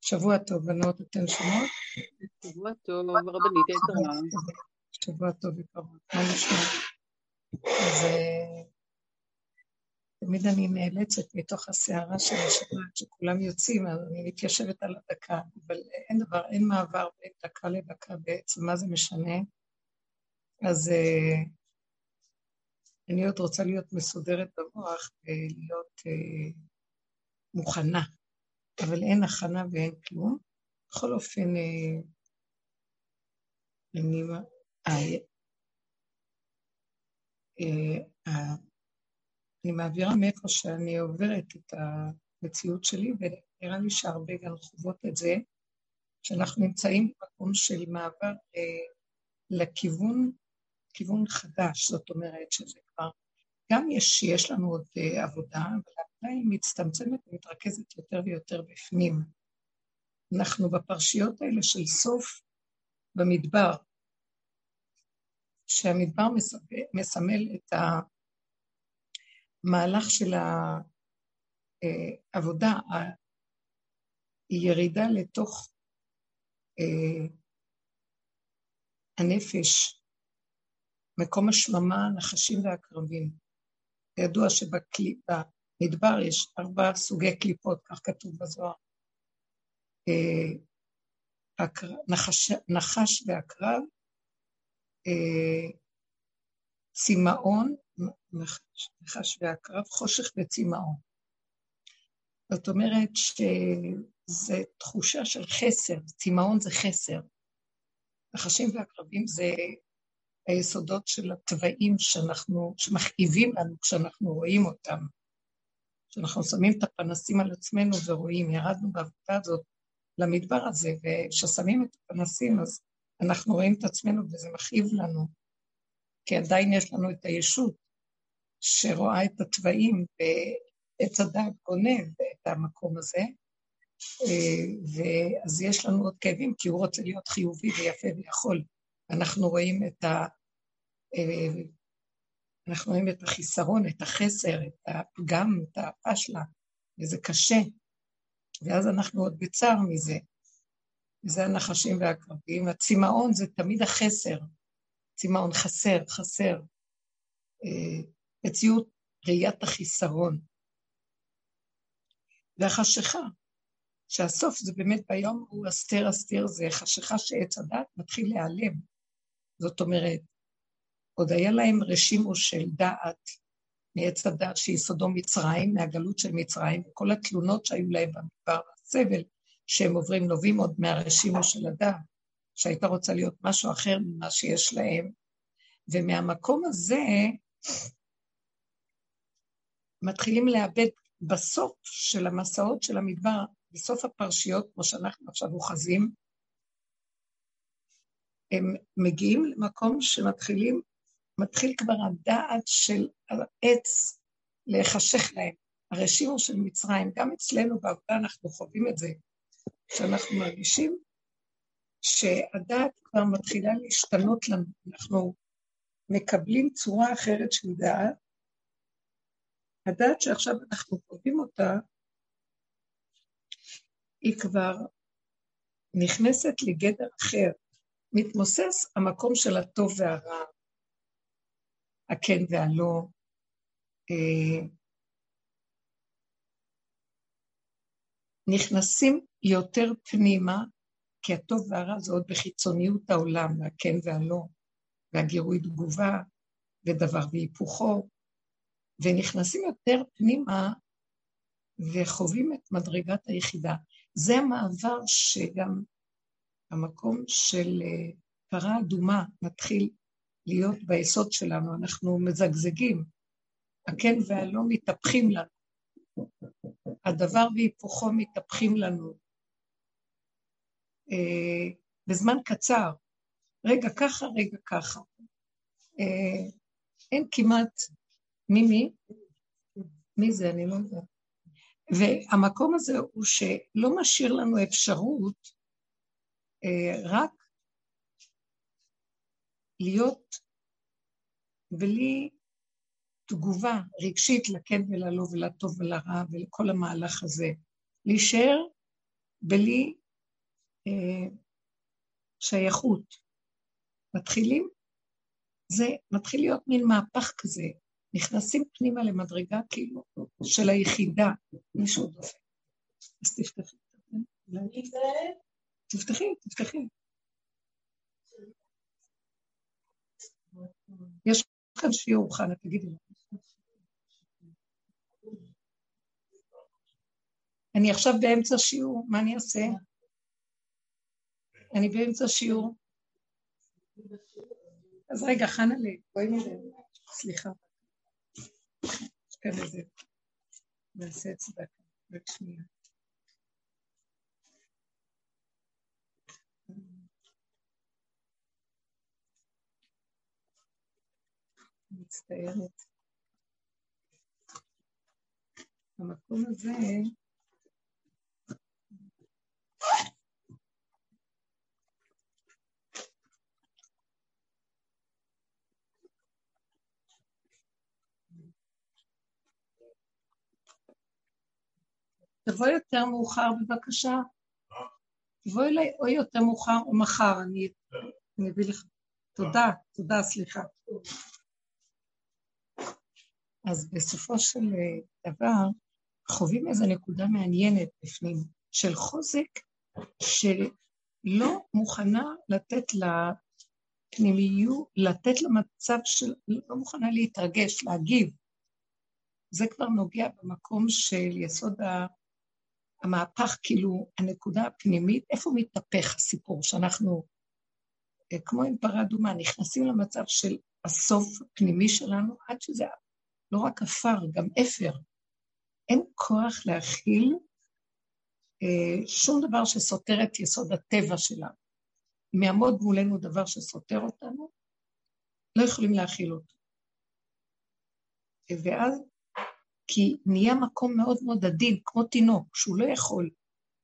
שבוע טוב, בנות, אתן שומעות? שבוע טוב, רבנית יקרה. שבוע טוב יקרות, מה נשמע? אז אה, תמיד אני נאלצת מתוך הסערה של השבת, שכולם יוצאים, אז אני מתיישבת על הדקה, אבל אין דבר, אין מעבר בין דקה לדקה בעצם, מה זה משנה? אז אה, אני עוד רוצה להיות מסודרת במוח ולהיות אה, מוכנה, אבל אין הכנה ואין כלום. בכל אופן, אה, אני, אה, אה, אני מעבירה מאיפה שאני עוברת את המציאות שלי, ונראה לי שהרבה גם חוות את זה, שאנחנו נמצאים במקום של מעבר לכיוון, כיוון חדש, זאת אומרת שזה כבר, גם יש שיש לנו עוד עבודה, אבל היא מצטמצמת ומתרכזת יותר ויותר בפנים. אנחנו בפרשיות האלה של סוף במדבר, שהמדבר מסמל את המהלך של העבודה, הירידה לתוך אה, הנפש, מקום השממה, הנחשים והקרבים. ידוע שבמדבר יש ארבע סוגי קליפות, כך כתוב בזוהר. אה, נחש, נחש ועקרב, אה, צמאון, נחש ועקרב, חושך וצמאון. זאת אומרת שזו תחושה של חסר, צמאון זה חסר. נחשים ועקרבים זה היסודות של התוואים שאנחנו, שמכאיבים לנו כשאנחנו רואים אותם. כשאנחנו שמים את הפנסים על עצמנו ורואים, ירדנו בעבודה הזאת למדבר הזה, וכששמים את הפנסים אז אנחנו רואים את עצמנו וזה מכאיב לנו, כי עדיין יש לנו את הישות שרואה את התוואים ועץ הדעת גונב את המקום הזה, ואז יש לנו עוד כאבים, כי הוא רוצה להיות חיובי ויפה ויכול. אנחנו רואים את ה... אנחנו רואים את החיסרון, את החסר, את הפגם, את הפשלה, וזה קשה. ואז אנחנו עוד בצער מזה. וזה הנחשים והקרבים. הצמאון זה תמיד החסר. צמאון חסר, חסר. אה, מציאות ראיית החיסרון. והחשיכה, שהסוף זה באמת ביום הוא אסתר אסתר, זה חשיכה שעץ הדת מתחיל להיעלם. זאת אומרת, עוד היה להם רשימו של דעת מעץ הדת שיסודו מצרים, מהגלות של מצרים, וכל התלונות שהיו להם במדבר, הסבל שהם עוברים נובעים עוד מהרשימו של הדת, שהייתה רוצה להיות משהו אחר ממה שיש להם. ומהמקום הזה מתחילים לאבד בסוף של המסעות של המדבר, בסוף הפרשיות, כמו שאנחנו עכשיו אוחזים, הם מגיעים למקום שמתחילים, מתחיל כבר הדעת של העץ להיחשך להם. הרשימו של מצרים, גם אצלנו בעבודה אנחנו חווים את זה, שאנחנו מרגישים שהדעת כבר מתחילה להשתנות לנו, אנחנו מקבלים צורה אחרת של דעת. הדעת שעכשיו אנחנו חווים אותה, היא כבר נכנסת לגדר אחר, מתמוסס המקום של הטוב והרע, הכן והלא, אה, נכנסים יותר פנימה, כי הטוב והרע זה עוד בחיצוניות העולם, והכן והלא, והגירוי תגובה, ודבר והיפוכו, ונכנסים יותר פנימה וחווים את מדרגת היחידה. זה המעבר שגם המקום של אה, פרה אדומה מתחיל להיות ביסוד שלנו, אנחנו מזגזגים, הכן והלא מתהפכים לנו. הדבר והיפוכו מתהפכים לנו. אה, בזמן קצר, רגע ככה, רגע ככה. אה, אין כמעט, מי מי? מי זה? אני לא יודעת. והמקום הזה הוא שלא משאיר לנו אפשרות אה, רק להיות בלי תגובה רגשית לכן וללא ולטוב ולרע ולכל המהלך הזה. להישאר בלי אה, שייכות. מתחילים, זה מתחיל להיות מין מהפך כזה, נכנסים פנימה למדרגה כאילו של היחידה, מישהו דופק. אז תפתחי. תפתחי, תפתחי. יש כאן שיעור, חנה, תגידי לי. אני עכשיו באמצע שיעור, מה אני אעשה? אני באמצע שיעור. אז רגע, חנה לי, בואי נראה. סליחה. יש כאן איזה... נעשה צדקה. רק שנייה. מצטערת. המקום הזה תבואי יותר מאוחר בבקשה. תבואי אליי או יותר מאוחר או מחר, אני אביא לך. תודה, תודה, סליחה. אז בסופו של אה, דבר, חווים איזו נקודה מעניינת בפנים, של חוזק שלא מוכנה לתת לפנימיות, לתת למצב של, לא מוכנה להתרגש, להגיב. זה כבר נוגע במקום של יסוד המהפך, כאילו, הנקודה הפנימית, איפה מתהפך הסיפור שאנחנו, אה, כמו עם פרה אדומה, נכנסים למצב של הסוף הפנימי שלנו, עד שזה לא רק עפר, גם אפר. אין כוח להכיל אה, שום דבר שסותר את יסוד הטבע שלנו. אם יעמוד מולנו דבר שסותר אותנו, לא יכולים להכיל אותו. ואז כי נהיה מקום מאוד מאוד עדין, כמו תינוק, שהוא לא יכול.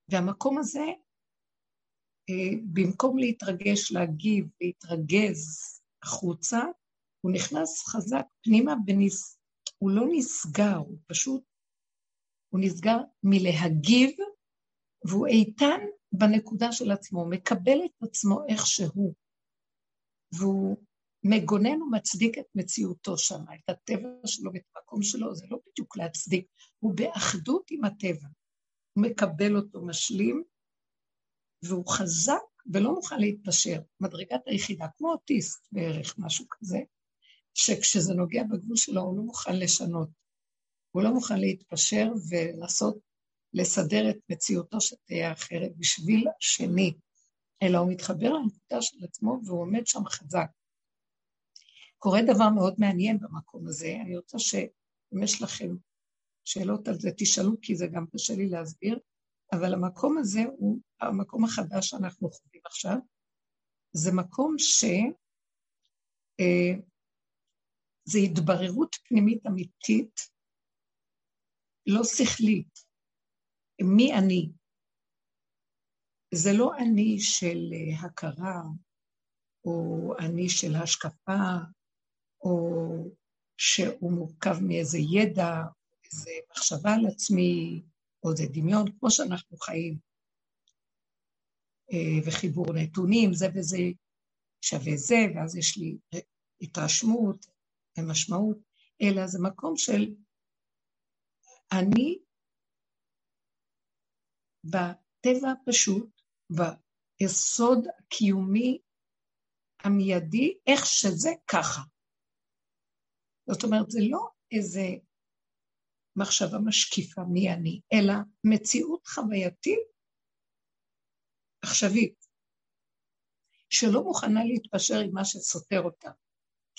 והמקום הזה, אה, במקום להתרגש, להגיב, להתרגז החוצה, הוא נכנס חזק פנימה ונס... הוא לא נסגר, הוא פשוט, הוא נסגר מלהגיב, והוא איתן בנקודה של עצמו, מקבל את עצמו איך שהוא. והוא מגונן ומצדיק את מציאותו שם, את הטבע שלו ואת המקום שלו, זה לא בדיוק להצדיק, הוא באחדות עם הטבע. הוא מקבל אותו, משלים, והוא חזק ולא מוכן להתפשר. מדרגת היחידה, כמו אוטיסט בערך, משהו כזה, שכשזה נוגע בגבול שלו הוא לא מוכן לשנות. הוא לא מוכן להתפשר ולנסות לסדר את מציאותו שתהיה אחרת בשביל השני, אלא הוא מתחבר לנקודה של עצמו והוא עומד שם חזק. קורה דבר מאוד מעניין במקום הזה. אני רוצה שאם יש לכם שאלות על זה, תשאלו, כי זה גם קשה לי להסביר, אבל המקום הזה הוא המקום החדש שאנחנו חווים עכשיו. זה מקום ש... אה, זה התבררות פנימית אמיתית, לא שכלית. מי אני? זה לא אני של אה, הכרה, או אני של השקפה, או שהוא מורכב מאיזה ידע, איזה מחשבה על עצמי, או איזה דמיון, כמו שאנחנו חיים, אה, וחיבור נתונים, זה וזה שווה זה, ואז יש לי התרשמות ומשמעות, אלא זה מקום של אני בטבע הפשוט, ביסוד הקיומי המיידי, איך שזה ככה. זאת אומרת, זה לא איזה מחשבה משקיפה מי אני, אלא מציאות חווייתית עכשווית, שלא מוכנה להתפשר עם מה שסותר אותה,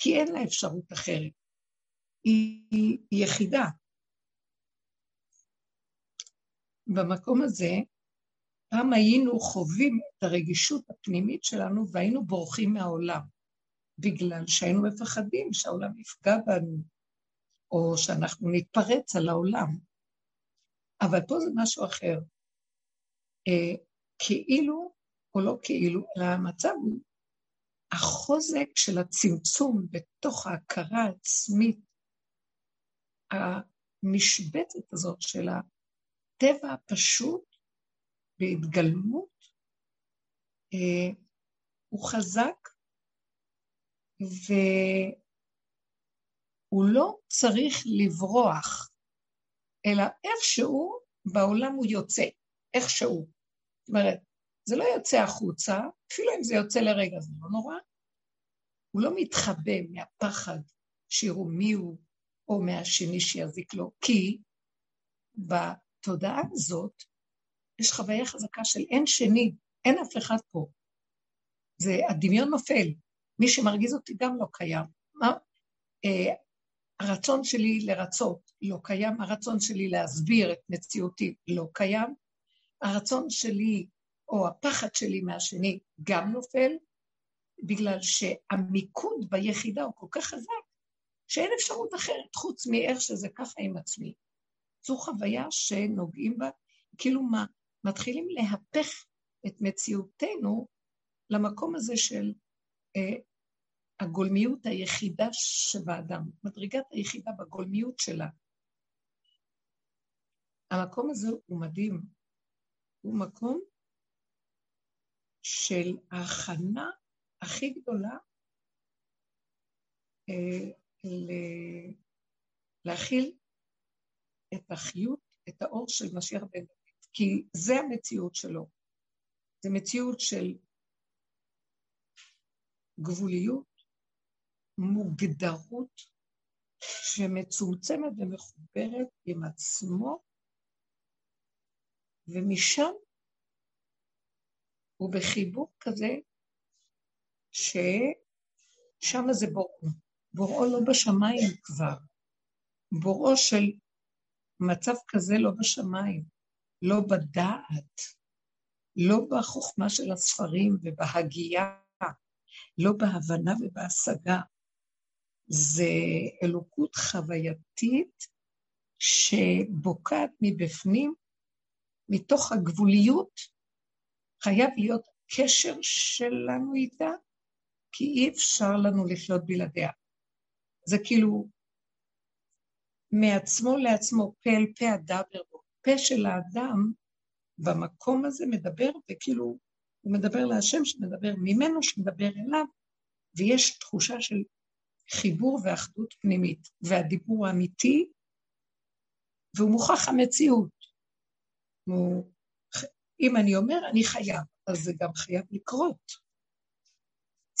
כי אין לה אפשרות אחרת. היא, היא יחידה. במקום הזה, פעם היינו חווים את הרגישות הפנימית שלנו והיינו בורחים מהעולם. בגלל שהיינו מפחדים שהעולם יפגע בנו, או שאנחנו נתפרץ על העולם. אבל פה זה משהו אחר. אה, כאילו, או לא כאילו, אלא המצב הוא החוזק של הצמצום בתוך ההכרה העצמית, המשבצת הזאת של הטבע הפשוט, בהתגלמות, אה, הוא חזק, והוא לא צריך לברוח, אלא איכשהו בעולם הוא יוצא, איכשהו. זאת אומרת, זה לא יוצא החוצה, אפילו אם זה יוצא לרגע זה לא נורא, הוא לא מתחבא מהפחד שיראו מי הוא, או מהשני שיזיק לו, כי בתודעה הזאת יש חוויה חזקה של אין שני, אין אף אחד פה. זה, הדמיון נופל. מי שמרגיז אותי גם לא קיים. מה? אה, הרצון שלי לרצות לא קיים, הרצון שלי להסביר את מציאותי לא קיים, הרצון שלי או הפחד שלי מהשני גם נופל, בגלל שהמיקוד ביחידה הוא כל כך חזק, שאין אפשרות אחרת חוץ מאיך שזה ככה עם עצמי. זו חוויה שנוגעים בה, כאילו מה, מתחילים להפך את מציאותנו למקום הזה של אה, הגולמיות היחידה שבאדם, מדרגת היחידה בגולמיות שלה. המקום הזה הוא מדהים, הוא מקום של ההכנה הכי גדולה אה, להכיל את החיות, את האור של משיח בן דוד, כי זה המציאות שלו. זה מציאות של גבוליות, מוגדרות, שמצומצמת ומחוברת עם עצמו, ומשם הוא בחיבור כזה ששם זה בוראו. בוראו לא בשמיים כבר. בוראו של מצב כזה לא בשמיים, לא בדעת, לא בחוכמה של הספרים ובהגייה, לא בהבנה ובהשגה. זה אלוקות חווייתית שבוקעת מבפנים, מתוך הגבוליות, חייב להיות קשר שלנו איתה, כי אי אפשר לנו לחיות בלעדיה. זה כאילו מעצמו לעצמו, פה אל פה הדבר בו. פה של האדם במקום הזה מדבר, וכאילו הוא מדבר להשם שמדבר ממנו, שמדבר אליו, ויש תחושה של חיבור ואחדות פנימית, והדיבור האמיתי, והוא מוכח המציאות. הוא, אם אני אומר, אני חייב, אז זה גם חייב לקרות.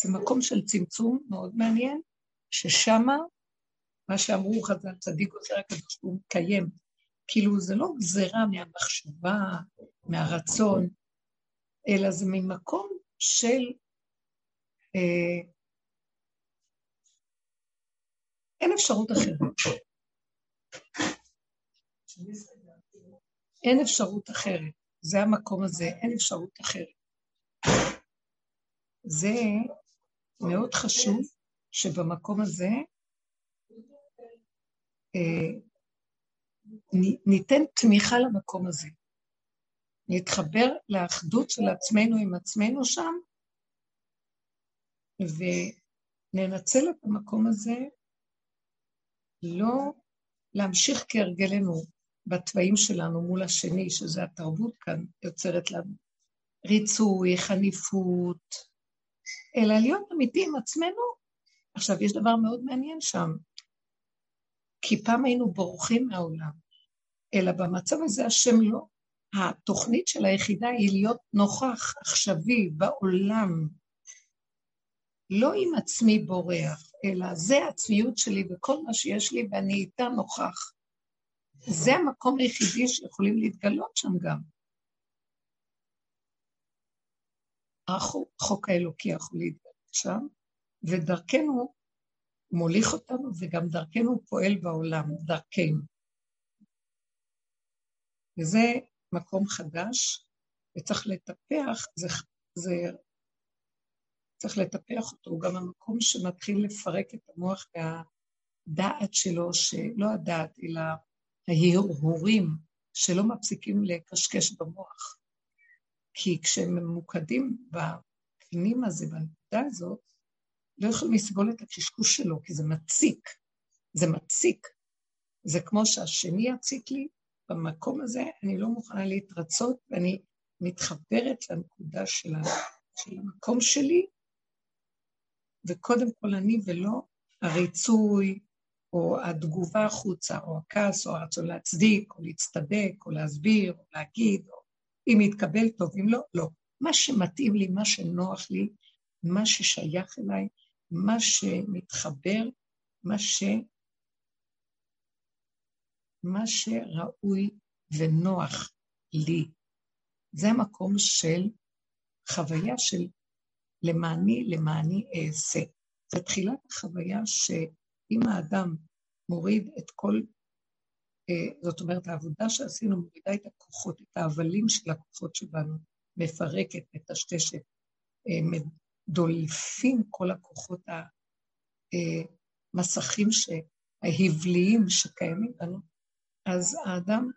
זה מקום של צמצום מאוד מעניין, ששמה, מה שאמרו חז"ל, צדיק עושה רק הקדוש הוא מקיים. כאילו, זה לא גזירה מהמחשבה, מהרצון, אלא זה ממקום של... אה, אין אפשרות אחרת. אין אפשרות אחרת. זה המקום הזה, אין אפשרות אחרת. זה מאוד חשוב שבמקום הזה אה, ניתן תמיכה למקום הזה. נתחבר לאחדות של עצמנו עם עצמנו שם, וננצל את המקום הזה לא להמשיך כהרגלנו בתוואים שלנו מול השני, שזה התרבות כאן יוצרת לנו ריצוי, חניפות, אלא להיות אמיתי עם עצמנו. עכשיו, יש דבר מאוד מעניין שם, כי פעם היינו בורחים מהעולם, אלא במצב הזה השם לא. התוכנית של היחידה היא להיות נוכח, עכשווי, בעולם. לא עם עצמי בורח, אלא זה העצמיות שלי וכל מה שיש לי ואני איתה נוכח. זה המקום היחידי שיכולים להתגלות שם גם. החוק האלוקי יכול להתגלות שם, ודרכנו מוליך אותנו, וגם דרכנו פועל בעולם, דרכנו. וזה מקום חדש, וצריך לטפח, זה, זה צריך לטפח אותו, הוא גם המקום שמתחיל לפרק את המוח והדעת שלו, שלא הדעת, אלא ההרהורים שלא מפסיקים לקשקש במוח. כי כשהם ממוקדים בפנים הזה, בנקודה הזאת, לא יכולים לסבול את הקשקוש שלו, כי זה מציק. זה מציק. זה כמו שהשני יציק לי, במקום הזה אני לא מוכנה להתרצות, ואני מתחברת לנקודה של, המקום שלי, וקודם כל אני ולא הריצוי, או התגובה החוצה, או הכעס, או הרצון להצדיק, או להצטדק, או להסביר, או להגיד, או אם יתקבל טוב, אם לא, לא. מה שמתאים לי, מה שנוח לי, מה ששייך אליי, מה שמתחבר, מה ש... מה שראוי ונוח לי. זה המקום של חוויה של למעני, למעני אעשה. זה תחילת החוויה שאם האדם מוריד את כל, אה, זאת אומרת, העבודה שעשינו מורידה את הכוחות, את ההבלים של הכוחות שבנו, מפרקת, מטשטשת, אה, דולפים כל הכוחות המסכים ההבליים שקיימים בנו, אז האדם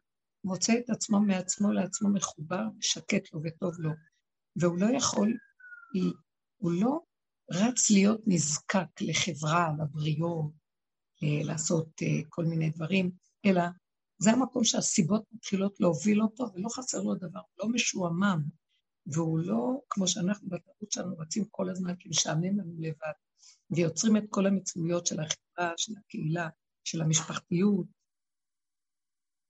מוצא את עצמו מעצמו לעצמו מחובר, שקט לו וטוב לו, והוא לא יכול, הוא לא רץ להיות נזקק לחברה, לבריאות, אה, לעשות אה, כל מיני דברים, אלא זה המקום שהסיבות מתחילות להוביל אותו, ולא חסר לו דבר, הוא לא משועמם, והוא לא, כמו שאנחנו בתרבות שלנו רצים כל הזמן, כי משעמם לנו לבד, ויוצרים את כל המציאויות של החברה, של הקהילה, של המשפחתיות,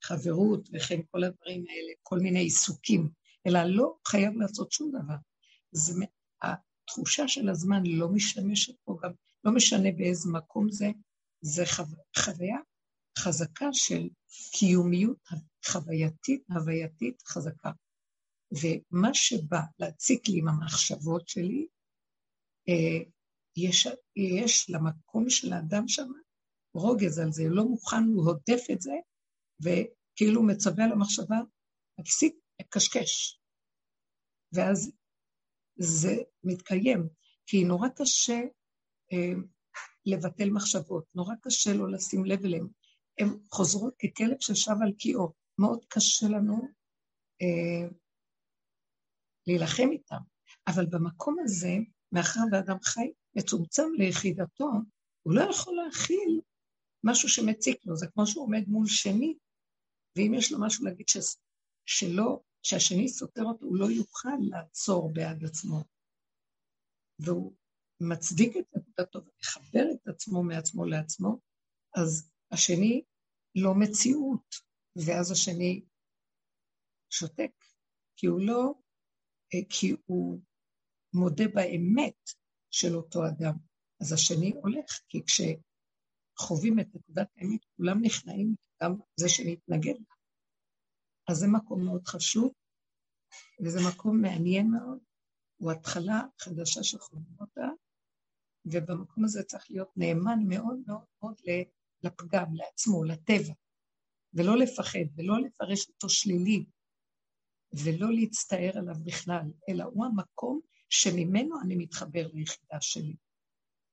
חברות וכן כל הדברים האלה, כל מיני עיסוקים, אלא לא חייב לעשות שום דבר. זה, התחושה של הזמן לא משתמשת פה גם, לא משנה באיזה מקום זה, זה חו, חוויה חזקה של קיומיות חווייתית, הווייתית חזקה. ומה שבא להציק לי עם המחשבות שלי, אה, יש, יש למקום של האדם שם רוגז על זה, לא מוכן, הוא הודף את זה, וכאילו מצווה על המחשבה, הפסיק לקשקש. ואז זה מתקיים, כי נורא קשה אה, לבטל מחשבות, נורא קשה לא לשים לב אליהן. הן חוזרות ככלב ששב על קיאו. מאוד קשה לנו אה, להילחם איתם. אבל במקום הזה, מאחר ואדם חי מצומצם ליחידתו, הוא לא יכול להכיל משהו שמציק לו. זה כמו שהוא עומד מול שני, ואם יש לו משהו להגיד ש... שלא, שהשני סותר אותו, הוא לא יוכל לעצור בעד עצמו. והוא מצדיק את נקודתו ומחבר את עצמו מעצמו לעצמו, אז השני לא מציאות, ואז השני שותק, כי הוא לא, אה, כי הוא מודה באמת של אותו אדם. אז השני הולך, כי כשחווים את נקודת האמת, כולם נכנעים, גם זה שמתנגד לה. אז זה מקום מאוד חשוב, וזה מקום מעניין מאוד, הוא התחלה חדשה שחווים אותה, ובמקום הזה צריך להיות נאמן מאוד מאוד מאוד לפגם, לעצמו, לטבע, ולא לפחד, ולא לפרש אותו שלילי, ולא להצטער עליו בכלל, אלא הוא המקום שממנו אני מתחבר ליחידה שלי,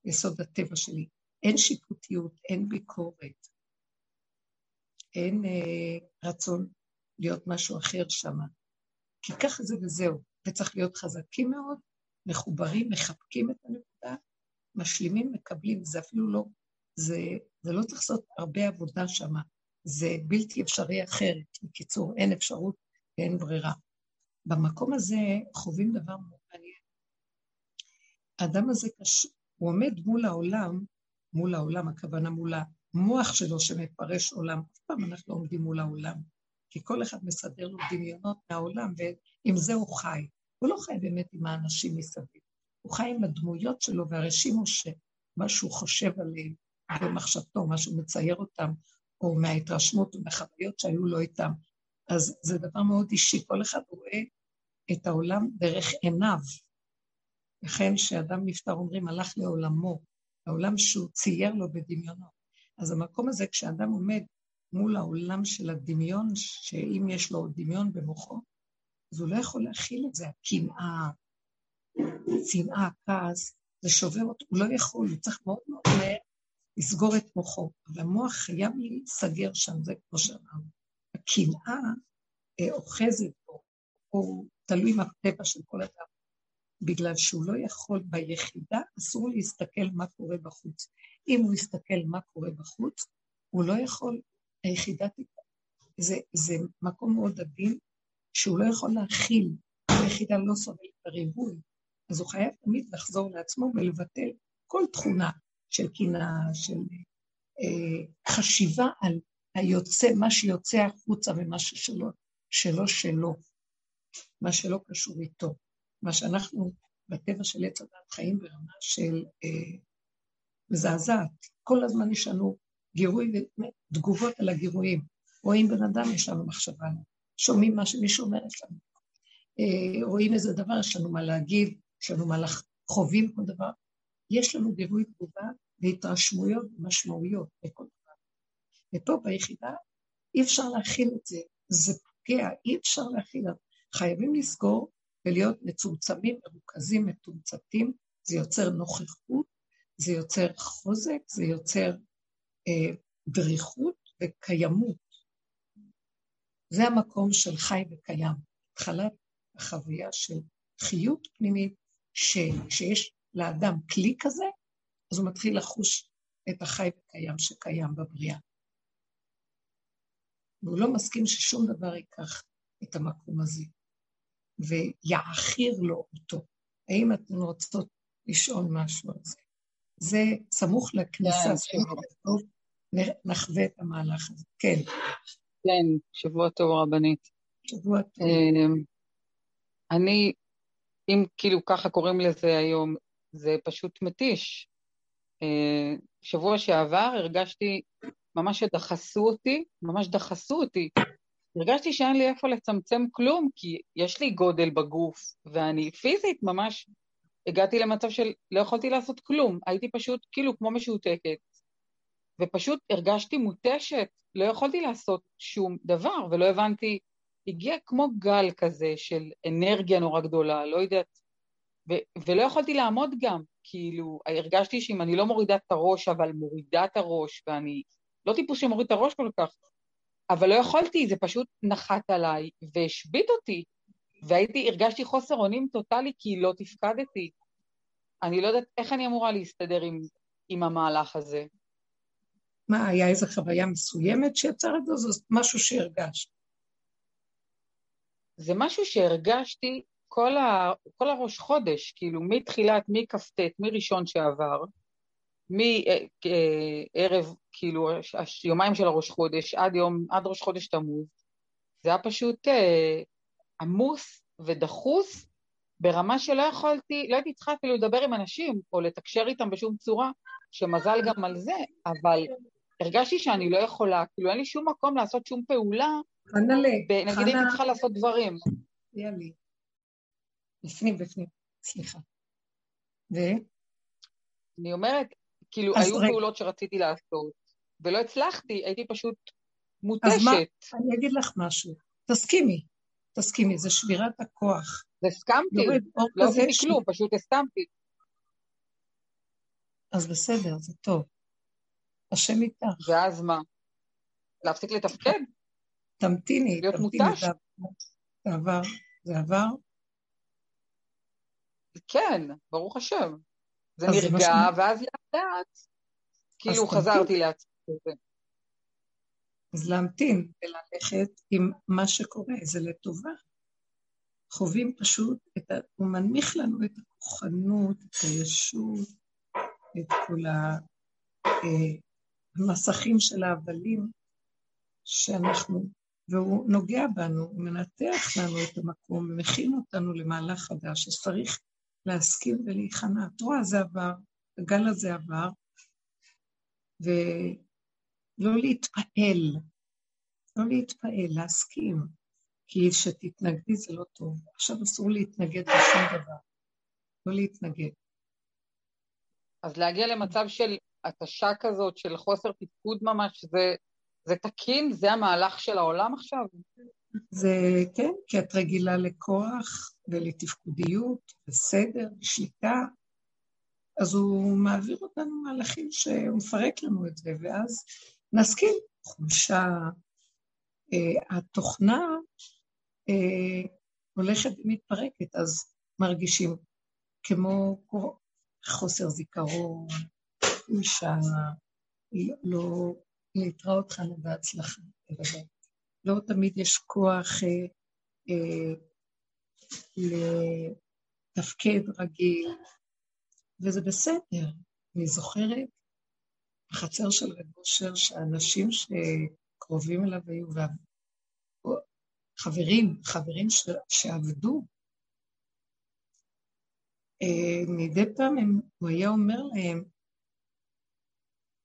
יסוד הטבע שלי. אין שיפוטיות, אין ביקורת, אין אה, רצון להיות משהו אחר שם, כי ככה זה וזהו, וצריך להיות חזקים מאוד, מחוברים, מחבקים את הנקודה, משלימים, מקבלים, זה אפילו לא, זה, זה לא צריך לעשות הרבה עבודה שם, זה בלתי אפשרי אחרת. בקיצור, אין אפשרות ואין ברירה. במקום הזה חווים דבר מאוד מעניין. האדם הזה, קש... הוא עומד מול העולם, מול העולם, הכוונה מול המוח שלו שמפרש עולם. אף פעם אנחנו לא עומדים מול העולם, כי כל אחד מסדר לו דמיונות מהעולם, ועם זה הוא חי. הוא לא חי באמת עם האנשים מסביב. הוא חי עם הדמויות שלו והרשימו שמה שהוא חושב עליהם במחשבתו, מה שהוא מצייר אותם, או מההתרשמות ומחוויות שהיו לו איתם. אז זה דבר מאוד אישי, כל אחד רואה את העולם דרך עיניו. לכן כשאדם נפטר אומרים הלך לעולמו, העולם שהוא צייר לו בדמיונו. אז המקום הזה, כשאדם עומד מול העולם של הדמיון, שאם יש לו דמיון במוחו, אז הוא לא יכול להכיל את זה, הקנאה, השנאה, הכעס, זה שובר אותו, הוא לא יכול, הוא צריך מאוד מאוד מהר לסגור את מוחו, אבל המוח חייב להיסגר שם, זה כמו שאמרנו. הקנאה אה, אוחזת בו, הוא תלוי מהטבע של כל אדם, בגלל שהוא לא יכול ביחידה, אסור להסתכל מה קורה בחוץ. אם הוא יסתכל מה קורה בחוץ, הוא לא יכול, היחידה תקרה. זה, זה מקום מאוד עדין, שהוא לא יכול להכיל היחידה לא סובל את הריבוי, אז הוא חייב תמיד לחזור לעצמו ולבטל כל תכונה של קנאה, של אה, חשיבה על היוצא, מה שיוצא החוצה ומה ששלו, שלו שלו, מה שלא קשור איתו. מה שאנחנו בטבע של עץ הדת חיים ברמה של אה, מזעזעת. כל הזמן יש לנו גירוי ותגובות על הגירויים. רואים בן אדם, יש לנו מחשבה. שומעים מה שמישהו אומר, יש לנו. אה, רואים איזה דבר, יש לנו מה להגיד, יש לנו מה לח... חווים כל דבר. יש לנו גירוי תגובה והתרשמויות ומשמעויות לכל דבר. ופה ביחידה אי אפשר להכיל את זה, זה פוגע, אי אפשר להכיל. חייבים לסגור ולהיות מצומצמים, מרוכזים, מתומצתים, זה יוצר נוכחות, זה יוצר חוזק, זה יוצר אה, דריכות וקיימות. זה המקום של חי וקיים, התחלת החוויה של חיות פנימית, שכשיש לאדם כלי כזה, אז הוא מתחיל לחוש את החי וקיים שקיים בבריאה. והוא לא מסכים ששום דבר ייקח את המקום הזה, ויעכיר לו אותו. האם אתן רוצות לשאול משהו על זה? זה סמוך לכניסה, כן, נחווה את המהלך הזה. כן. כן, שבוע טוב רבנית. שבוע טוב. אמ, אני, אם כאילו ככה קוראים לזה היום, זה פשוט מתיש. אה, שבוע שעבר הרגשתי ממש שדחסו אותי, ממש דחסו אותי. הרגשתי שאין לי איפה לצמצם כלום, כי יש לי גודל בגוף, ואני פיזית ממש הגעתי למצב של לא יכולתי לעשות כלום, הייתי פשוט כאילו כמו משותקת, ופשוט הרגשתי מותשת, לא יכולתי לעשות שום דבר, ולא הבנתי, הגיע כמו גל כזה של אנרגיה נורא גדולה, לא יודעת, ו- ולא יכולתי לעמוד גם, כאילו, הרגשתי שאם אני לא מורידה את הראש, אבל מורידה את הראש, ואני לא טיפוס שמוריד את הראש כל כך, אבל לא יכולתי, זה פשוט נחת עליי והשבית אותי, והייתי, הרגשתי חוסר אונים טוטאלי כי לא תפקדתי. אני לא יודעת איך אני אמורה להסתדר עם, עם המהלך הזה. מה, היה איזו חוויה מסוימת שיצר את זה, זה משהו שהרגשת? זה משהו שהרגשתי כל, ה, כל הראש חודש, כאילו מתחילת, מכ"ט, מראשון שעבר, מערב, כאילו, יומיים של הראש חודש, עד יום, עד ראש חודש תמוז, זה היה פשוט אה, עמוס ודחוס ברמה שלא יכולתי, לא הייתי צריכה אפילו לדבר עם אנשים או לתקשר איתם בשום צורה, שמזל גם על זה, אבל הרגשתי שאני לא יכולה, כאילו אין לי שום מקום לעשות שום פעולה, חנלה, נגיד הייתי צריכה לעשות דברים. יאללה. בפנים, בפנים, סליחה. ו? אני אומרת, כאילו, היו רגע. פעולות שרציתי לעשות, ולא הצלחתי, הייתי פשוט מותשת. אז מה, אני אגיד לך משהו, תסכימי, תסכימי, זה שבירת הכוח. הסכמתי, לא עשיתי ש... כלום, פשוט הסכמתי. אז בסדר, זה טוב. השם איתך. ואז מה? להפסיק לתפקד? תמתיני, תמתיני. מותש? זה עבר, זה עבר? כן, ברוך השם. זה נרגע, ואז לאט לאט, כאילו חזרתי לעצמי. אז להמתין וללכת עם מה שקורה, זה לטובה. חווים פשוט, את ה... הוא מנמיך לנו את הכוחנות, את הישות, את כל המסכים של ההבלים שאנחנו, והוא נוגע בנו, הוא מנתח לנו את המקום ומכין אותנו למהלך חדש, שצריך להסכים ולהיכנע. את רואה, זה עבר, הגל הזה עבר, ולא להתפעל, לא להתפעל, להסכים, כי כשתתנגדי זה לא טוב. עכשיו אסור להתנגד לשום דבר, לא להתנגד. אז להגיע למצב של התשה כזאת, של חוסר תפקוד ממש, זה, זה תקין? זה המהלך של העולם עכשיו? זה כן, כי את רגילה לכוח ולתפקודיות, וסדר, ושליטה, אז הוא מעביר אותנו מהלכים שהוא מפרק לנו את זה, ואז נסכים, חולשה. Uh, התוכנה uh, הולכת ומתפרקת, אז מרגישים כמו חוסר זיכרון, חולשה, לא, לא להתראות לנו בהצלחה. לא תמיד יש כוח אה, אה, לתפקד רגיל, וזה בסדר. אני זוכרת בחצר של רב אושר שאנשים שקרובים אליו היו, חברים, חברים ש... שעבדו, אה, מדי פעם הם, הוא היה אומר להם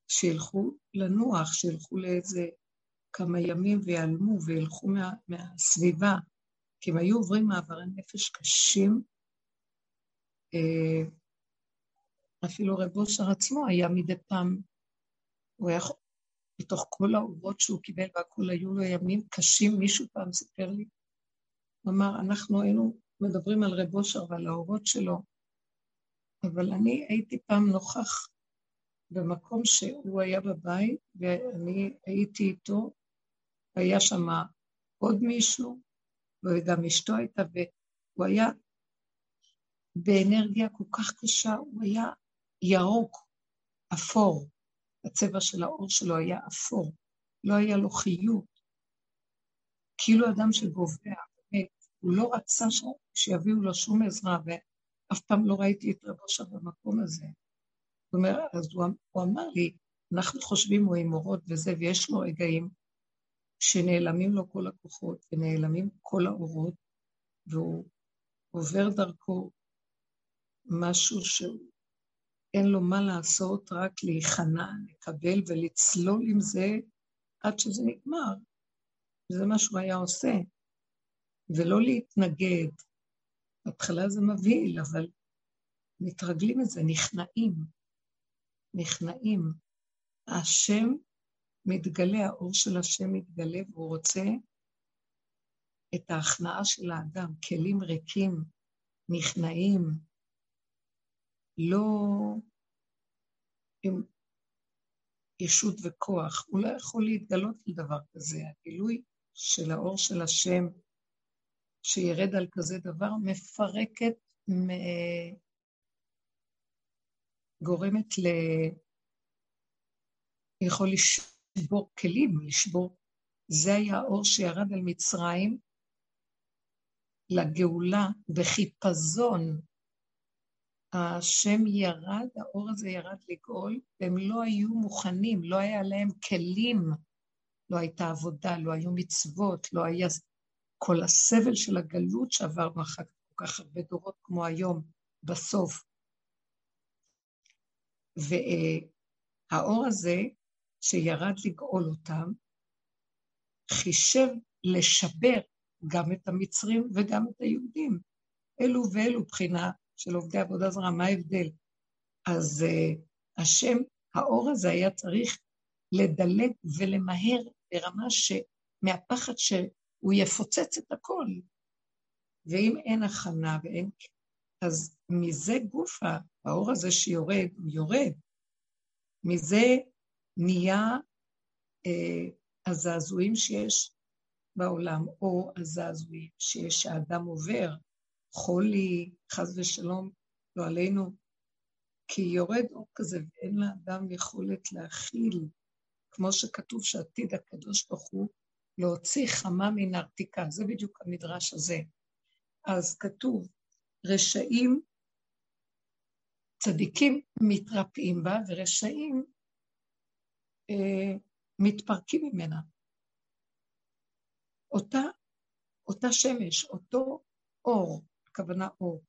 שילכו לנוח, שילכו לאיזה כמה ימים ויעלמו וילכו מה, מהסביבה, כי הם היו עוברים מעברי נפש קשים. אה, אפילו רב אושר עצמו היה מדי פעם, הוא היה, בתוך כל האורות שהוא קיבל והכול היו לו ימים קשים, מישהו פעם סיפר לי, הוא אמר, אנחנו היינו מדברים על רב אושר ועל האורות שלו, אבל אני הייתי פעם נוכח במקום שהוא היה בבית, ואני הייתי איתו, היה שם עוד מישהו, וגם אשתו הייתה, והוא היה באנרגיה כל כך קשה, הוא היה ירוק, אפור. הצבע של העור שלו היה אפור, לא היה לו חיות. כאילו אדם שגובע, באמת, הוא לא רצה. שיביאו לו שום עזרה, ואף פעם לא ראיתי את רבו שם במקום הזה. זאת אומרת, אז הוא, הוא אמר לי, אנחנו חושבים הוא עם אורות וזה, ויש לו רגעים שנעלמים לו כל הכוחות ונעלמים כל האורות, והוא עובר דרכו משהו שאין לו מה לעשות, רק להיכנע, לקבל ולצלול עם זה עד שזה נגמר. זה מה שהוא היה עושה. ולא להתנגד. בהתחלה זה מבהיל, אבל מתרגלים את זה, נכנעים. נכנעים. השם מתגלה, האור של השם מתגלה, והוא רוצה את ההכנעה של האדם, כלים ריקים, נכנעים, לא עם ישות וכוח. הוא לא יכול להתגלות לדבר כזה. הגילוי של האור של השם שירד על כזה דבר מפרקת, גורמת ל... יכול לשבור כלים, לשבור. זה היה האור שירד על מצרים לגאולה בחיפזון. השם ירד, האור הזה ירד לגאול, והם לא היו מוכנים, לא היה להם כלים, לא הייתה עבודה, לא היו מצוות, לא היה כל הסבל של הגלות שעברנו אחר כך כל כך הרבה דורות כמו היום, בסוף. והאור הזה, שירד לגאול אותם, חישב לשבר גם את המצרים וגם את היהודים. אלו ואלו בחינה של עובדי עבודה זרה, מה ההבדל? אז uh, השם, האור הזה היה צריך לדלג ולמהר ברמה שמהפחד שהוא יפוצץ את הכל. ואם אין הכנה ואין... אז מזה גופה, האור הזה שיורד, הוא יורד. מזה נהיה אה, הזעזועים שיש בעולם, או הזעזועים שיש שהאדם עובר, חולי, חס ושלום, לא עלינו, כי יורד אור כזה ואין לאדם יכולת להכיל, כמו שכתוב שעתיד הקדוש ברוך הוא להוציא חמה מן הארתיקה, זה בדיוק המדרש הזה. אז כתוב, רשעים, צדיקים מתרפאים בה, ורשעים אה, מתפרקים ממנה. אותה, אותה שמש, אותו אור, הכוונה אור,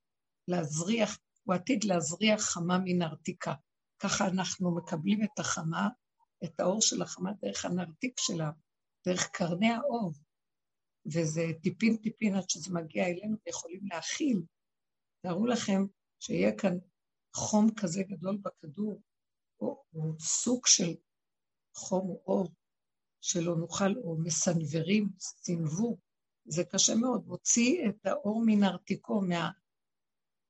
להזריח, הוא עתיד להזריח חמה מן הארתיקה. ככה אנחנו מקבלים את החמה, את האור של החמה דרך הנרתיק שלה, דרך קרני האור, וזה טיפין טיפין עד שזה מגיע אלינו ויכולים להכיל. תארו לכם שיהיה כאן חום כזה גדול בכדור, או, או סוג של חום או אור, שלא נוכל, או מסנוורים, סינוו, זה קשה מאוד. הוציא את האור מנרתיקו, מה,